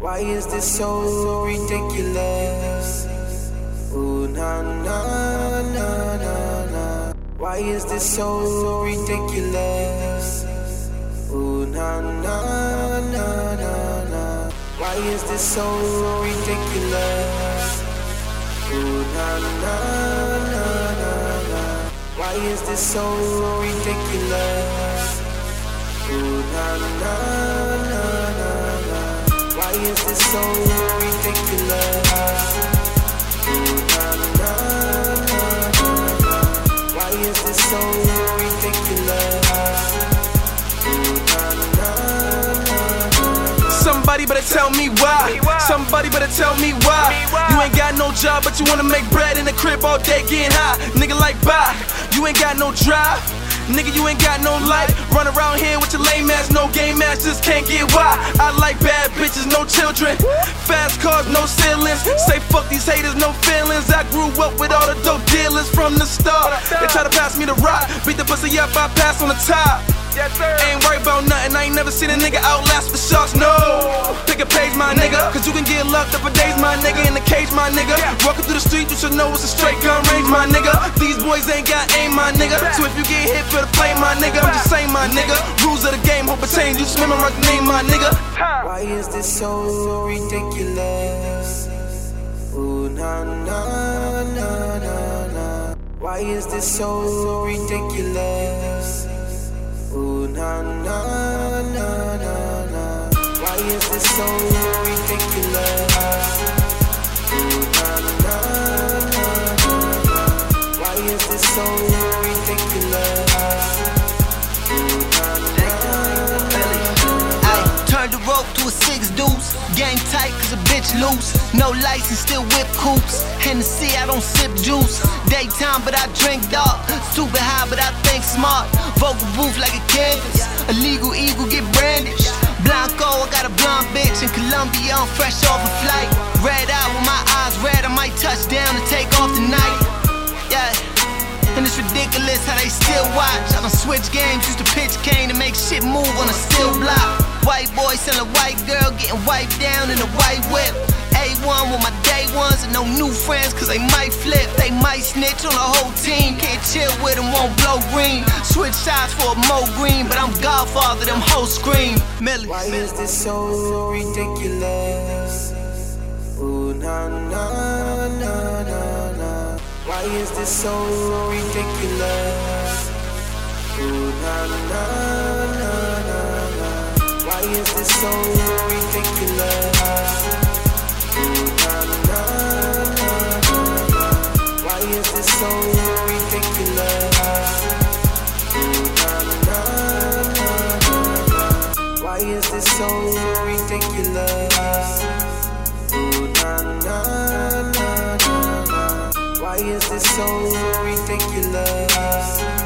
Why is this so ridiculous? Ooh, na na na na na. Why is this so ridiculous? Ooh, na na na na na. Why is this so ridiculous? Ooh, na na na na na. Why is this so ridiculous? Ooh, na na. Why is this so ridiculous? Why is this so ridiculous? Somebody better tell me why. Somebody better tell me why. You ain't got no job, but you wanna make bread in the crib all day getting high. Nigga like bye. You ain't got no drive. Nigga, you ain't got no life. Run around here with your lame ass, no game ass, just can't get why. I like bad bitches, no children. Fast cars, no ceilings. Say fuck these haters, no feelings. I grew up with all the dope dealers from the start. They try to pass me the rock, beat the pussy up, I pass on the top. Ain't worried about nothing, I ain't never seen a nigga outlast the sharks, no. Pick a page, my nigga, cause you can get locked up for days, my nigga, in the cage, my nigga. Walking through the street, you should know it's a straight gun range, my nigga. These boys ain't got aim, my nigga. So if you get hit for the play, my nigga, I'm just saying, my you just memorize the name, my nigga. Why is this so ridiculous? Ooh, na na na na na. Why is this so ridiculous? Ooh, na na na na na. Why is this so ridiculous? Ooh, na na na na na. Why is this so ridiculous? Rope to a six deuce. Game tight cause a bitch loose. No license, still whip coops. Hennessy, I don't sip juice. Daytime, but I drink dark. Super high, but I think smart. Vocal booth like a canvas. Illegal eagle get brandished. Blanco, I got a blonde bitch in Colombia. I'm fresh off a flight. Red out with my eyes red. I might touch down and take off tonight. Yeah. And it's ridiculous how they still watch. I done switch games, used to pitch cane to make shit move on a steel block. White boy selling white girl, getting wiped down in a white whip. A1 with my day ones and no new friends, cause they might flip. They might snitch on the whole team. Can't chill with them, won't blow green. Switch sides for a Moe Greene, but I'm Godfather, them whole scream. Millie. Why is this so ridiculous? Ooh, na na na na na. Why is this so ridiculous? Ooh, na na. Why is this so ridiculous? Why is this so ridiculous? Why is this so ridiculous? Why is this so ridiculous?